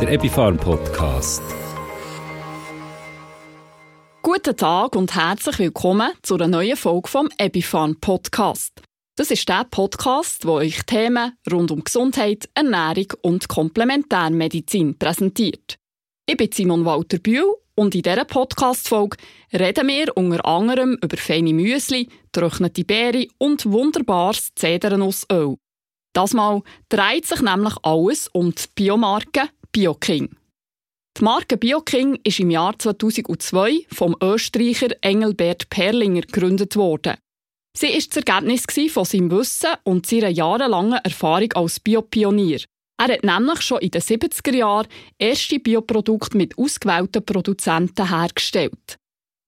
der Epifarm Podcast. Guten Tag und herzlich willkommen zu einer neuen Folge vom Epifarm Podcast. Das ist der Podcast, wo euch Themen rund um Gesundheit, Ernährung und Komplementärmedizin präsentiert. Ich bin Simon Walter Bühl und in dieser Podcast-Folge reden wir unter anderem über feine Müsli, getrocknete Beeren und wunderbares Zedernussöl. Das Mal dreht sich nämlich alles um die Biomarke BioKing. Die Marke BioKing ist im Jahr 2002 vom Österreicher Engelbert Perlinger gegründet worden. Sie ist das Ergebnis von seinem Wissen und seiner jahrelangen Erfahrung als Biopionier. Er hat nämlich schon in den 70er Jahren erste Bioprodukte mit ausgewählten Produzenten hergestellt.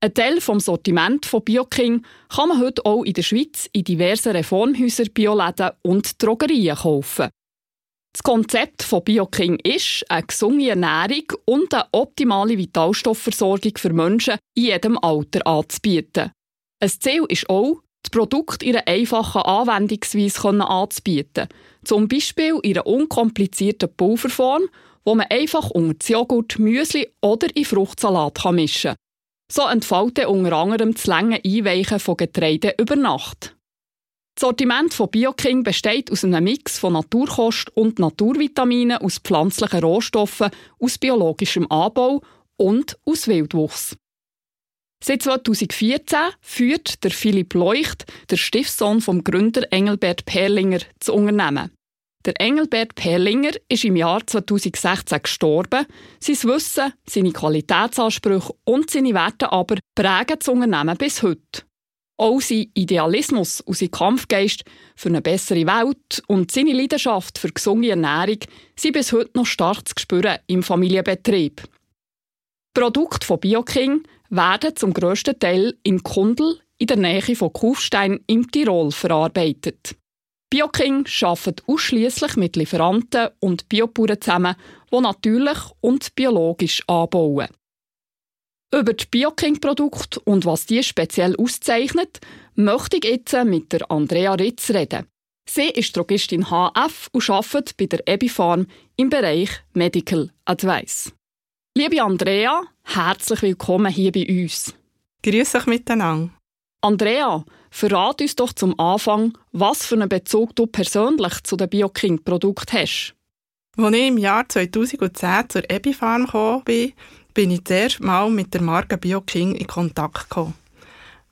Ein Teil vom Sortiment von BioKing kann man heute auch in der Schweiz in diversen Reformhäusern, Bioläden und Drogerien kaufen. Das Konzept von BioKing ist, eine gesunde Ernährung und eine optimale Vitalstoffversorgung für Menschen in jedem Alter anzubieten. Ein Ziel ist auch, das Produkt in einer einfachen Anwendungsweise anzubieten. Zum Beispiel in einer unkomplizierten Pulverform, wo man einfach unter Joghurt, Müsli oder in Fruchtsalat mischen kann. So entfällt unter anderem das lange Einweichen von Getreide über Nacht. Das Sortiment von BioKing besteht aus einem Mix von Naturkost und Naturvitaminen aus pflanzlichen Rohstoffen, aus biologischem Anbau und aus Wildwuchs. Seit 2014 führt der Philipp Leucht, der Stiftsohn vom Gründer Engelbert Perlinger, das Unternehmen. Der Engelbert Perlinger ist im Jahr 2016 gestorben. Sein Wissen, seine Qualitätsansprüche und seine Werte aber prägen das Unternehmen bis heute. Auch sein Idealismus und sein Kampfgeist für eine bessere Welt und seine Leidenschaft für gesunde Ernährung sind bis heute noch stark zu spüren im Familienbetrieb. Produkte von BioKing werden zum grössten Teil in Kundl in der Nähe von Kufstein im Tirol verarbeitet. BioKing arbeitet ausschließlich mit Lieferanten und Biobauern zusammen, die natürlich und biologisch anbauen. Über die BioKing-Produkte und was die speziell auszeichnet, möchte ich jetzt mit der Andrea Ritz reden. Sie ist Drogistin HF und arbeitet bei der Ebifarm im Bereich Medical Advice. Liebe Andrea, herzlich willkommen hier bei uns. Grüß euch miteinander. Andrea, verrat uns doch zum Anfang, was für einen Bezug du persönlich zu den BioKing-Produkten hast. Als ich im Jahr 2010 zur Ebifarm kam, bin, bin ich zuerst mal mit der Marke BioKing in Kontakt gekommen.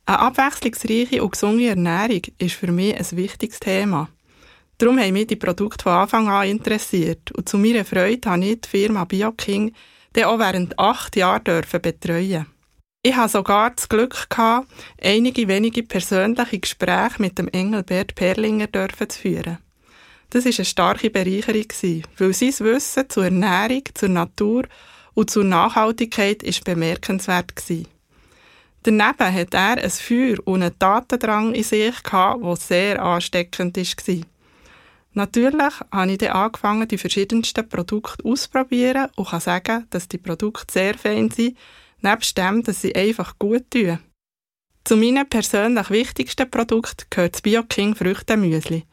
Eine abwechslungsreiche und gesunde Ernährung ist für mich ein wichtiges Thema. Darum haben mich die Produkte von Anfang an interessiert und zu meiner Freude habe ich die Firma BioKing dann auch während acht Jahren betreuen ich hatte sogar das Glück, gehabt, einige wenige persönliche Gespräche mit dem Engelbert Perlinger zu führen. Das war eine starke Bereicherung, weil sein Wissen zur Ernährung, zur Natur und zur Nachhaltigkeit ist bemerkenswert war. Daneben hat er ein Feuer und einen Tatendrang in sich, gehabt, der sehr ansteckend war. Natürlich habe ich dann angefangen, die verschiedensten Produkte auszuprobieren und kann sagen, dass die Produkte sehr fein sind, nebst dem, dass sie einfach gut tun. Zu meinen persönlich wichtigsten Produkten gehört das BioKing Früchtemüsli.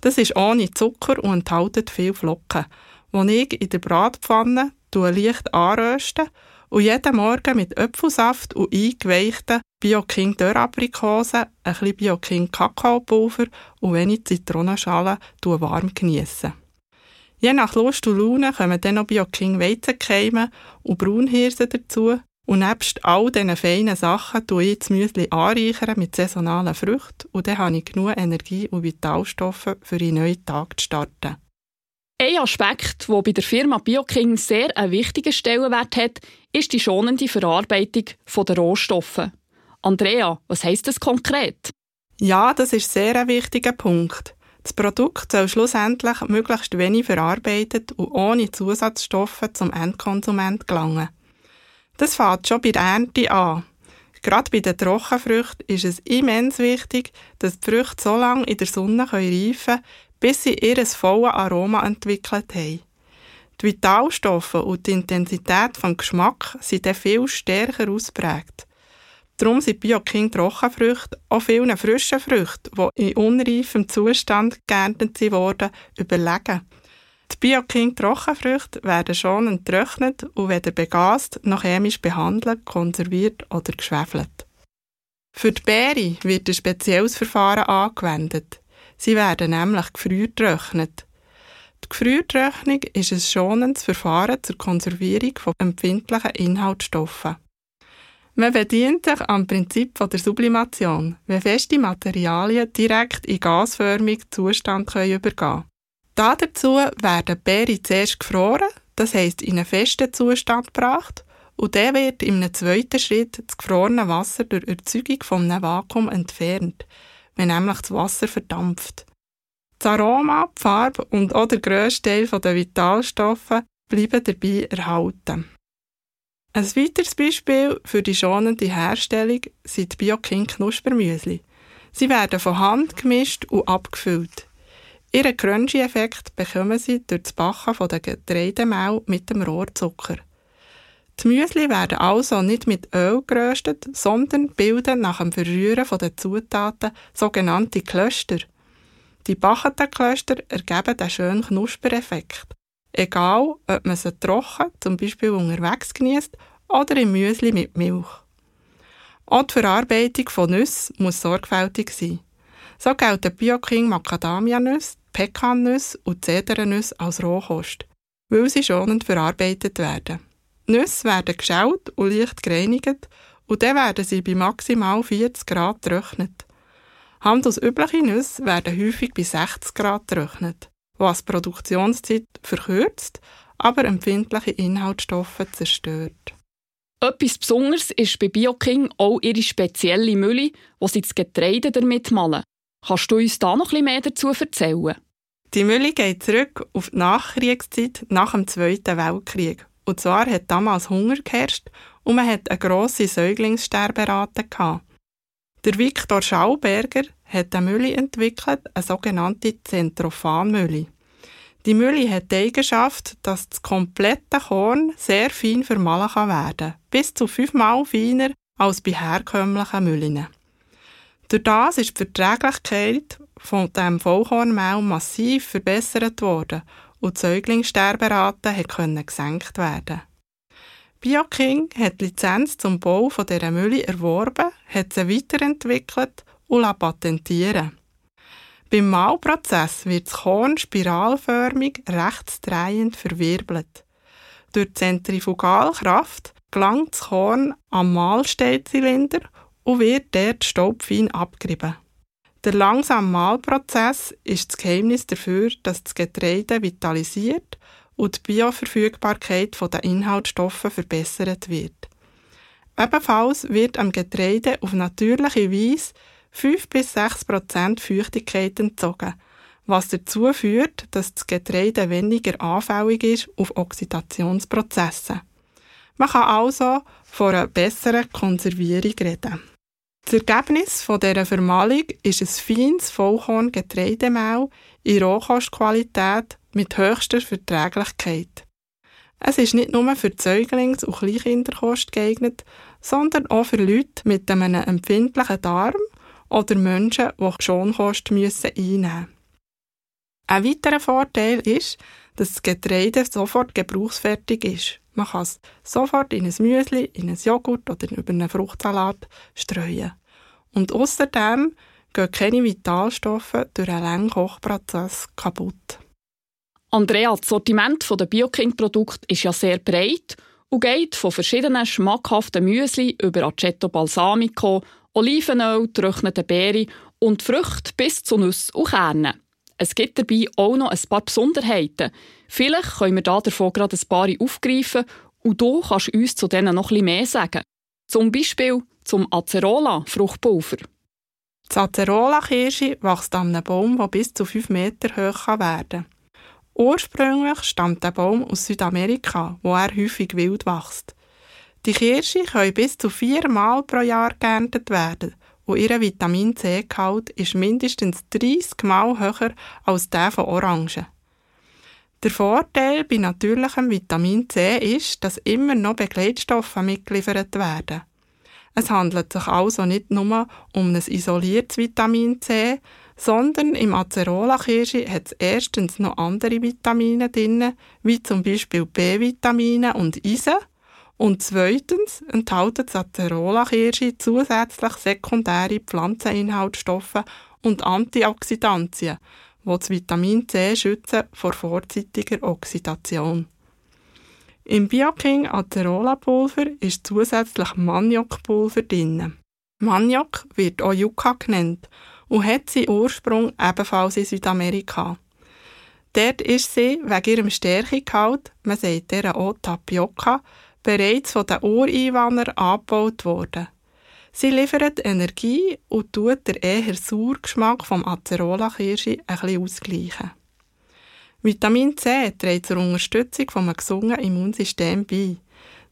Das ist ohne Zucker und enthält viel Flocken, die ich in der Bratpfanne leicht anröste und jeden Morgen mit Apfelsaft und eingeweichten BioKing Dörraprikosen, ein bisschen BioKing Kakaopulver und wenig Zitronenschalen warm geniessen. Je nach Lust und Laune kommen dann noch BioKing Weizenkeime und Braunhirse dazu und nebst all diesen feinen Sachen tue ich das Müsli anreichern mit saisonalen Früchten und dann habe ich genug Energie und Vitalstoffe für einen neuen Tag zu starten. Ein Aspekt, der bei der Firma BioKing sehr einen wichtigen Stellenwert hat, ist die schonende Verarbeitung der Rohstoffe. Andrea, was heisst das konkret? Ja, das ist sehr ein wichtiger Punkt. Das Produkt soll schlussendlich möglichst wenig verarbeitet und ohne Zusatzstoffe zum Endkonsument gelangen. Das fängt schon bei der Ernte an. Gerade bei den Trockenfrüchten ist es immens wichtig, dass die Früchte so lange in der Sonne reifen können, bis sie ihr volles Aroma entwickelt haben. Die Vitalstoffe und die Intensität des Geschmacks sind dann viel stärker ausprägt. Darum sind Bioking Trockenfrüchte auch vielen frischen Früchten, die in unreifem Zustand geerntet wurden, überlegen. Die Bioking Trockenfrüchte werden schon enttrocknet und weder begast noch chemisch behandelt, konserviert oder geschwefelt. Für die Beere wird ein spezielles Verfahren angewendet. Sie werden nämlich gefriertrocknet. Die Gefriertrocknung ist ein schonendes Verfahren zur Konservierung von empfindlichen Inhaltsstoffen. Man bedient sich am Prinzip der Sublimation, wenn feste Materialien direkt in gasförmigen Zustand übergehen können. Dazu werden die Beere zuerst gefroren, das heisst in einen festen Zustand gebracht, und dann wird einem zweiten Schritt das gefrorene Wasser durch Erzeugung von einem Vakuum entfernt, wenn nämlich das Wasser verdampft. Das Aroma, die Farbe und auch der grösste Teil der Vitalstoffe bleiben dabei erhalten. Ein weiteres Beispiel für die schonende Herstellung sind die Bioking Knuspermüsli. Sie werden von Hand gemischt und abgefüllt. Ihren Crunchy-Effekt bekommen sie durch das Backen der Getreidemehl mit dem Rohrzucker. Die Müsli werden also nicht mit Öl geröstet, sondern bilden nach dem Verrühren der Zutaten sogenannte Klöster. Die backenden Klöster ergeben den schönen Knuspereffekt. Egal, ob man sie trocken, zum Beispiel unterwegs genießt, oder im Müsli mit Milch. Auch die Verarbeitung von Nüssen muss sorgfältig sein. So gelten Bioking Macadamia-Nüsse, Pekannüsse und Zedernüsse als Rohkost, weil sie schonend verarbeitet werden. Die Nüsse werden geschaut und leicht gereinigt und dann werden sie bei maximal 40 Grad getrocknet. Handelsübliche Nüsse werden häufig bei 60 Grad getrocknet was die Produktionszeit verkürzt, aber empfindliche Inhaltsstoffe zerstört. Etwas Besonderes ist bei Bioking auch ihre spezielle Mülle, wo sie das Getreide damit malen. Kannst du uns da noch etwas mehr dazu erzählen? Die Mülle geht zurück auf die Nachkriegszeit nach dem Zweiten Weltkrieg. Und zwar hat damals Hunger geherrscht und man hat eine grosse Säuglingssterberate gehabt. Der Viktor Schauberger hat eine Mülle entwickelt, eine sogenannte Zentrophanmülle. Die Mülle hat die Eigenschaft, dass das komplette Korn sehr fein vermahlen kann werden bis zu fünfmal feiner als bei herkömmlichen Müllen. Durch das ist die Verträglichkeit von dem Vollkornmehl massiv verbessert worden und die Säuglingssterberate konnte gesenkt werden. Bioking hat die Lizenz zum Bau dieser Mülle erworben, hat sie weiterentwickelt und patentieren Beim Mahlprozess wird das Korn spiralförmig rechtsdrehend verwirbelt. Durch Zentrifugalkraft gelangt das Korn am Mahlstellzylinder und wird dort staubfein abgerieben. Der langsame Mahlprozess ist das Geheimnis dafür, dass das Getreide vitalisiert und die Bioverfügbarkeit der Inhaltsstoffe verbessert wird. Ebenfalls wird am Getreide auf natürliche Weise 5 bis 6 Prozent Feuchtigkeit entzogen, was dazu führt, dass das Getreide weniger anfällig ist auf Oxidationsprozesse. Man kann also von einer besseren Konservierung reden. Das Ergebnis von dieser Vermahlung ist ein feines Vollkorn-Getreidemehl in Rohkostqualität mit höchster Verträglichkeit. Es ist nicht nur für Säuglings- und Kleinkinderkost geeignet, sondern auch für Leute mit einem empfindlichen Darm oder Menschen, die Schonkost einnehmen müssen. Ein weiterer Vorteil ist, dass das Getreide sofort gebrauchsfertig ist. Man kann es sofort in ein Müsli, in einen Joghurt oder über einen Fruchtsalat streuen. Und außerdem gehen keine Vitalstoffe durch einen langen Kochprozess kaputt. Andrea, das Sortiment der Bioking-Produkte ist ja sehr breit und geht von verschiedenen schmackhaften Müsli über Aceto Balsamico, Olivenöl, getrocknete Beeren und Früchte bis zu Nüsse und Kernen. Es gibt dabei auch noch ein paar Besonderheiten. Vielleicht können wir davon gerade ein paar aufgreifen und du kannst uns zu denen noch etwas mehr sagen. Zum Beispiel zum Acerola-Fruchtpulver. Die Acerola-Kirsche wächst an einem Baum, der bis zu 5 Meter hoch werden kann. Ursprünglich stammt der Baum aus Südamerika, wo er häufig wild wächst. Die Kirsche können bis zu viermal pro Jahr geerntet werden und ihr Vitamin C-Gehalt ist mindestens 30 Mal höher als der von Orangen. Der Vorteil bei natürlichem Vitamin C ist, dass immer noch Begleitstoffe mitgeliefert werden. Es handelt sich also nicht nur um ein isoliertes Vitamin C, sondern im Acerola-Kirsche hat es erstens noch andere Vitamine drin, wie zum Beispiel B-Vitamine und Eisen. Und zweitens enthält das Acerola-Kirsche zusätzlich sekundäre Pflanzeninhaltsstoffe und Antioxidantien, die das Vitamin C schützen vor vorzeitiger Oxidation. Im Bioking Acerola Pulver ist zusätzlich Maniokpulver drin. Maniok wird auch Yucca genannt und hat seinen Ursprung ebenfalls in Südamerika. Dort ist sie wegen ihrem Stärkegehalt, man sagt ihr auch Tapioca, bereits von den Ureinwohnern angebaut worden. Sie liefert Energie und tut den eher sauren Geschmack vom Acerola-Kirsche ein bisschen ausgleichen. Vitamin C trägt zur Unterstützung von einem gesunden Immunsystem bei.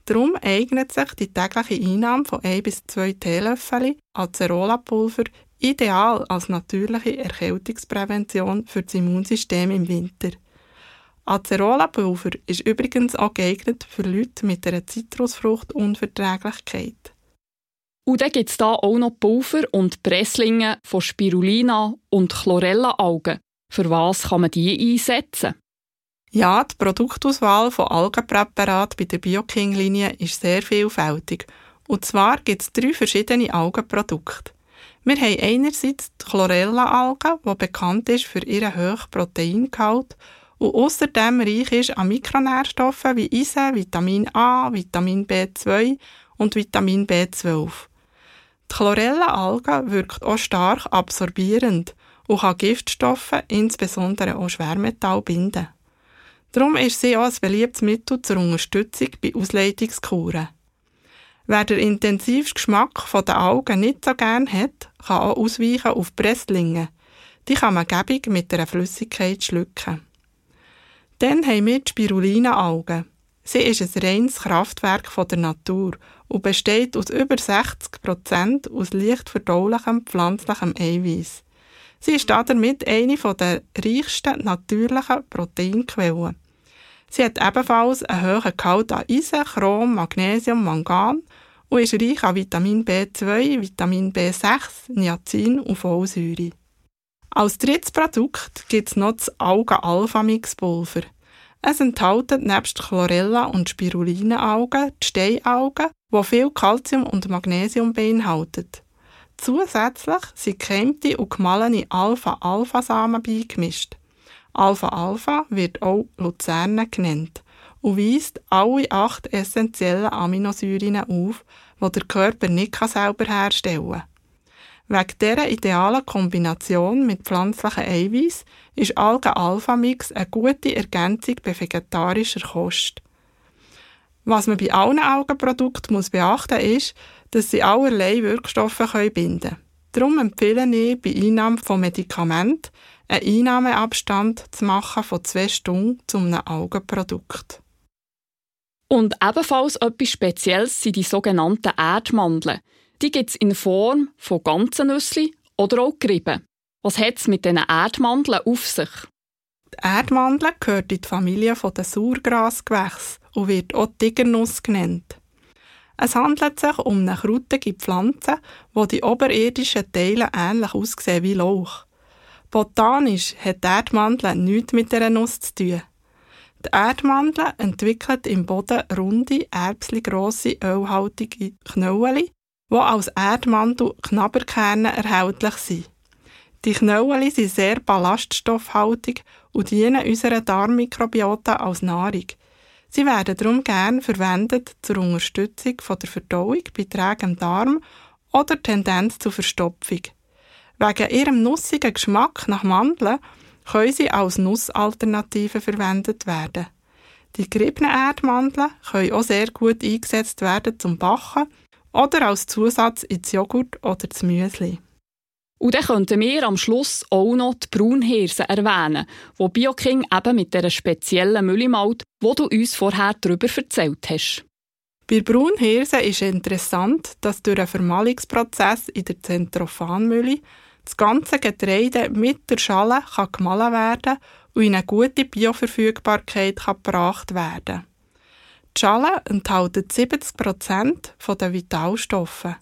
Darum eignet sich die tägliche Einnahme von 1 bis 2 Teelöffel Acerola-Pulver ideal als natürliche Erkältungsprävention für das Immunsystem im Winter. Acerola-Pulver ist übrigens auch geeignet für Leute mit einer Zitrusfruchtunverträglichkeit. Und dann gibt es da auch noch Pulver und Presslinge von Spirulina und Chlorella-Algen. Für was kann man die einsetzen? Ja, die Produktauswahl von Algenpräparaten bei der Bioking-Linie ist sehr vielfältig. Und zwar gibt es drei verschiedene Algenprodukte. Wir haben einerseits die Chlorella-Alge, die bekannt ist für ihren hohen Proteingehalt und außerdem reich ist an Mikronährstoffen wie Eisen, Vitamin A, Vitamin B2 und Vitamin B12. Die Chlorella-Alge wirkt auch stark absorbierend und kann Giftstoffe, insbesondere auch Schwermetall, binden. Darum ist sie auch ein beliebtes Mittel zur Unterstützung bei Ausleitungskuren. Wer den intensiven Geschmack der Algen nicht so gern hat, kann auch ausweichen auf Presslinge. Die kann man gäbig mit einer Flüssigkeit schlucken. Dann haben wir die Spirulina-Alge. Sie ist ein reines Kraftwerk der Natur und besteht aus über 60 Prozent aus leicht verdaulichem pflanzlichem Eiweiß. Sie ist damit eine der reichsten natürlichen Proteinquellen. Sie hat ebenfalls einen hohen Gehalt an Eisen, Chrom, Magnesium, Mangan und ist reich an Vitamin B2, Vitamin B6, Niacin und Folsäure. Als drittes Produkt gibt es noch das Algen-Alpha-Mix-Pulver. Es enthält nebst Chlorella und Spirulina-Algen die Steinalgen, die viel Calcium und Magnesium beinhalten. Zusätzlich sind gekämmte und gemahlene Alpha-Alpha-Samen beigemischt. Alpha-Alpha wird auch Luzerne genannt und weist alle acht essentiellen Aminosäuren auf, die der Körper nicht selber herstellen kann. Wegen dieser idealen Kombination mit pflanzlichen Eiweiß ist Algen-Alpha-Mix eine gute Ergänzung bei vegetarischer Kost. Was man bei allen Algenprodukten muss beachten muss, ist, dass sie allerlei Wirkstoffe binden können. Darum empfehle ich bei Einnahme von Medikamenten einen Einnahmeabstand zu machen von zwei Stunden zu einem Augenprodukt. Und ebenfalls etwas Spezielles sind die sogenannten Erdmandeln. Die gibt es in Form von ganzen Nüsse oder auch gerieben. Was hat es mit diesen Erdmandeln auf sich? Die Erdmandel gehört in die Familie der Sauergrasgewächse und wird auch Tigernuss genannt. Es handelt sich um eine krautige Pflanze, wo die oberirdischen Teile ähnlich aussehen wie Lauch. Botanisch hat die Erdmandel nichts mit der Nuss zu tun. Die Erdmandel entwickelt im Boden runde, erbsli-grosse, ölhaltige Knöllchen, die als Erdmandel-Knabberkerne erhältlich sind. Die Knöllchen sind sehr ballaststoffhaltig und dienen unserer Darmmikrobiota als Nahrung. Sie werden darum gern verwendet zur Unterstützung der Verdauung bei trägem Darm oder Tendenz zur Verstopfung. Wegen ihrem nussigen Geschmack nach Mandeln können sie als Nussalternative verwendet werden. Die geriebenen Erdmandeln können auch sehr gut eingesetzt werden zum Backen oder als Zusatz ins Joghurt oder das Müsli. Und dann könnten wir am Schluss auch noch die Braunhirse erwähnen, wo Bioking eben mit dieser speziellen Mülle malt, wo du uns vorher darüber erzählt hast. Bei Braunhirse ist interessant, dass durch einen Vermahlungsprozess in der Zentrophanmühle das ganze Getreide mit der Schale kann gemahlen werden und in eine gute Bioverfügbarkeit kann gebracht werden. Die Schale enthält 70% der Vitalstoffe.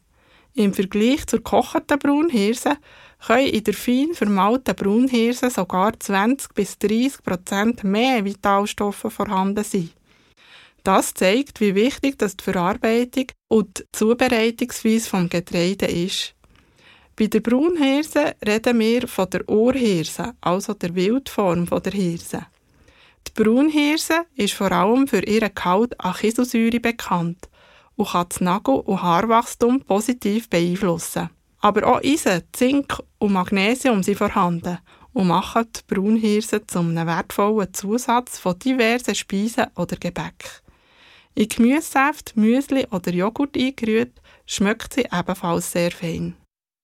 Im Vergleich zur gekochten Braunhirse können in der fein vermahlten Braunhirse sogar 20 bis 30 Prozent mehr Vitalstoffe vorhanden sein. Das zeigt, wie wichtig das die Verarbeitung und die Zubereitungsweise vom Getreide ist. Bei der Braunhirse reden wir von der Ohrhirse, also der Wildform der Hirse. Die Braunhirse ist vor allem für ihren Gehalt an Kieselsäure bekannt und kann das Nagel- und Haarwachstum positiv beeinflussen. Aber auch Eisen, Zink und Magnesium sind vorhanden und machen die Braunhirse zu einem wertvollen Zusatz von diversen Speisen oder Gebäck. In Gemüsesaft, Müsli oder Joghurt eingerührt, schmeckt sie ebenfalls sehr fein.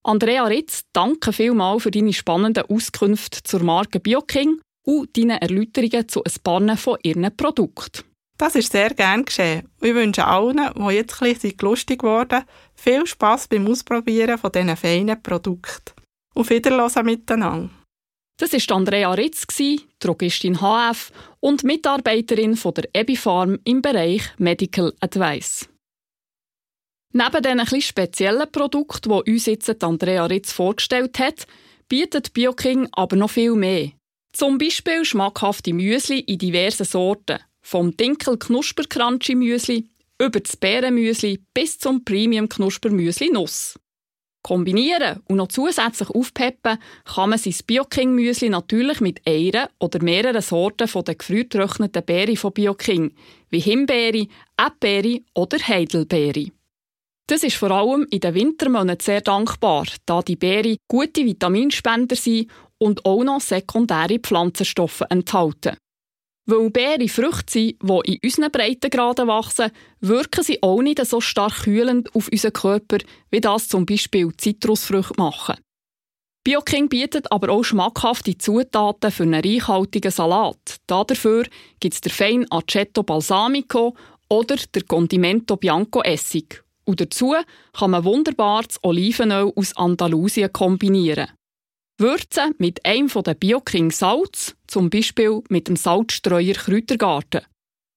Andrea Ritz, danke vielmals für deine spannenden Auskünfte zur Marke BioKing und deine Erläuterungen zu ein paar von ihren Produkten. Das ist sehr gern geschehen. Ich wünsche allen, die jetzt ein bisschen lustig geworden viel Spass beim Ausprobieren von diesen feinen Produkten. Auf Wiederhören miteinander. Das war Andrea Ritz, Drogistin HF und Mitarbeiterin von der Ebifarm im Bereich Medical Advice. Neben diesen etwas speziellen Produkten, die uns jetzt Andrea Ritz vorgestellt hat, bietet BioKing aber noch viel mehr. Zum Beispiel schmackhafte Müsli in diversen Sorten, vom Dinkel Knusper Crunchy Müsli über das Beerenmüsli bis zum Premium Knusper Müsli Nuss. Kombinieren und noch zusätzlich aufpeppen kann man sein BioKing Müsli natürlich mit einer oder mehreren Sorten von den gefrühgetrockneten Beeren von BioKing, wie Himbeere, Erdbeere oder Heidelbeere. Das ist vor allem in den Wintermonaten sehr dankbar, da die Beeren gute Vitaminspender sind und auch noch sekundäre Pflanzenstoffe enthalten. Weil Beeren Früchte sind, die in unseren Breitengraden wachsen, wirken sie auch nicht so stark kühlend auf unseren Körper, wie das zum Beispiel Zitrusfrüchte machen. BioKing bietet aber auch schmackhafte Zutaten für einen reichhaltigen Salat. Dafür gibt es den feinen Aceto Balsamico oder der Condimento Bianco Essig. Und dazu kann man wunderbar das Olivenöl aus Andalusien kombinieren. Würzen mit einem der BioKing Salz, zum Beispiel mit dem Salzstreuer Kräutergarten.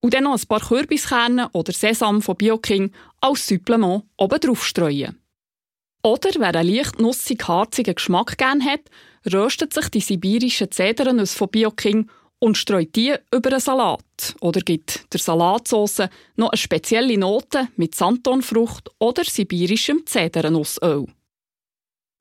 Und dann noch ein paar Kürbiskerne oder Sesam von BioKing als Supplement oben drauf streuen. Oder wer einen leicht nussig-harzigen Geschmack gerne hat, röstet sich die sibirischen Zedernüsse von BioKing und streut die über einen Salat oder gibt der Salatsauce noch eine spezielle Note mit Santonfrucht oder sibirischem Zedernussöl.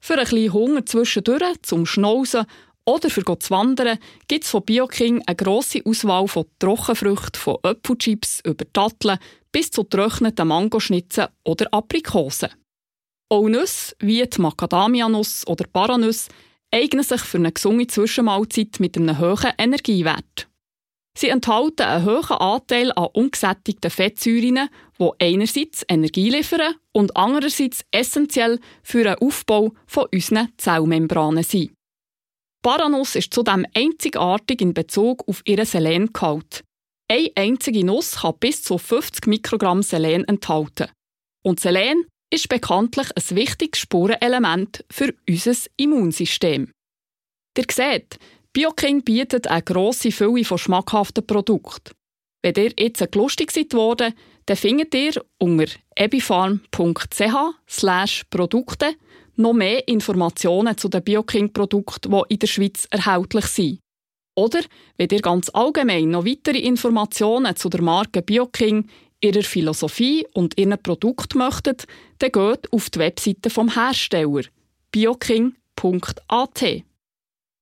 Für ein bisschen Hunger zwischendurch, zum Schnauzen oder für zu wandern, gibt es von BioKing eine grosse Auswahl von Trockenfrüchten, von Apfelchips über Datteln bis zu getrockneten Mangoschnitzen oder Aprikosen. Auch Nüsse, wie die Macadamianuss oder Paranüsse, eignen sich für eine gesunde Zwischenmahlzeit mit einem hohen Energiewert. Sie enthalten einen hohen Anteil an ungesättigten Fettsäuren, die einerseits Energie liefern und andererseits essentiell für den Aufbau von unseren Zellmembranen sind. Paranuss ist zudem einzigartig in Bezug auf ihren Selengehalt. Eine einzige Nuss kann bis zu 50 Mikrogramm Selen enthalten. Und Selen ist bekanntlich ein wichtiges Spurenelement für unser Immunsystem. Ihr seht, BioKing bietet eine grosse Fülle von schmackhaften Produkten. Wenn ihr jetzt lustig seid worden, dann findet ihr unter ebifarm.ch Produkte noch mehr Informationen zu den BioKing-Produkten, die in der Schweiz erhältlich sind. Oder wenn ihr ganz allgemein noch weitere Informationen zu der Marke BioKing, ihrer Philosophie und ihren Produkten möchtet, dann geht auf die Webseite vom Hersteller bioking.at.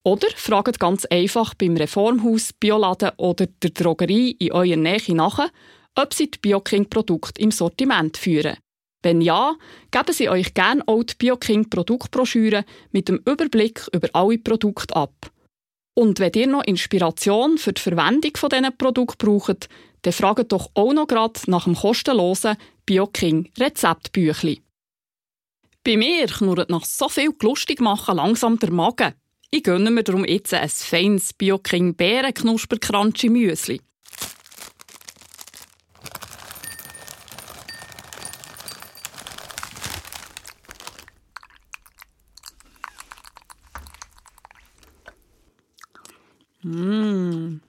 Oder fragt ganz einfach beim Reformhaus, Bioladen oder der Drogerie in eurer Nähe nach, ob sie die BioKing-Produkte im Sortiment führen. Wenn ja, geben Sie euch gerne auch die BioKing Produktbroschüre mit dem Überblick über alle Produkte ab. Und wenn ihr noch Inspiration für die Verwendung von diesen Produkten braucht, dann fragt doch auch noch gerade nach dem kostenlosen BioKing Rezeptbüchli. Bei mir knurrt nach so viel lustig machen langsam der Magen. Ich gönne mir darum jetzt ein feines BioKing Bärenknuspercrunchy Müsli. Mmh.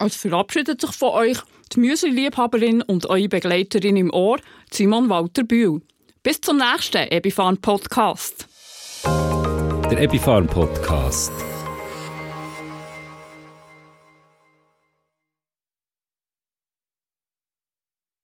Es verabschiedet sich von euch die Müsli-Liebhaberin und eure Begleiterin im Ohr, Simon Walter Bühl. Bis zum nächsten Ebifarm Podcast. Der Epifarm Podcast.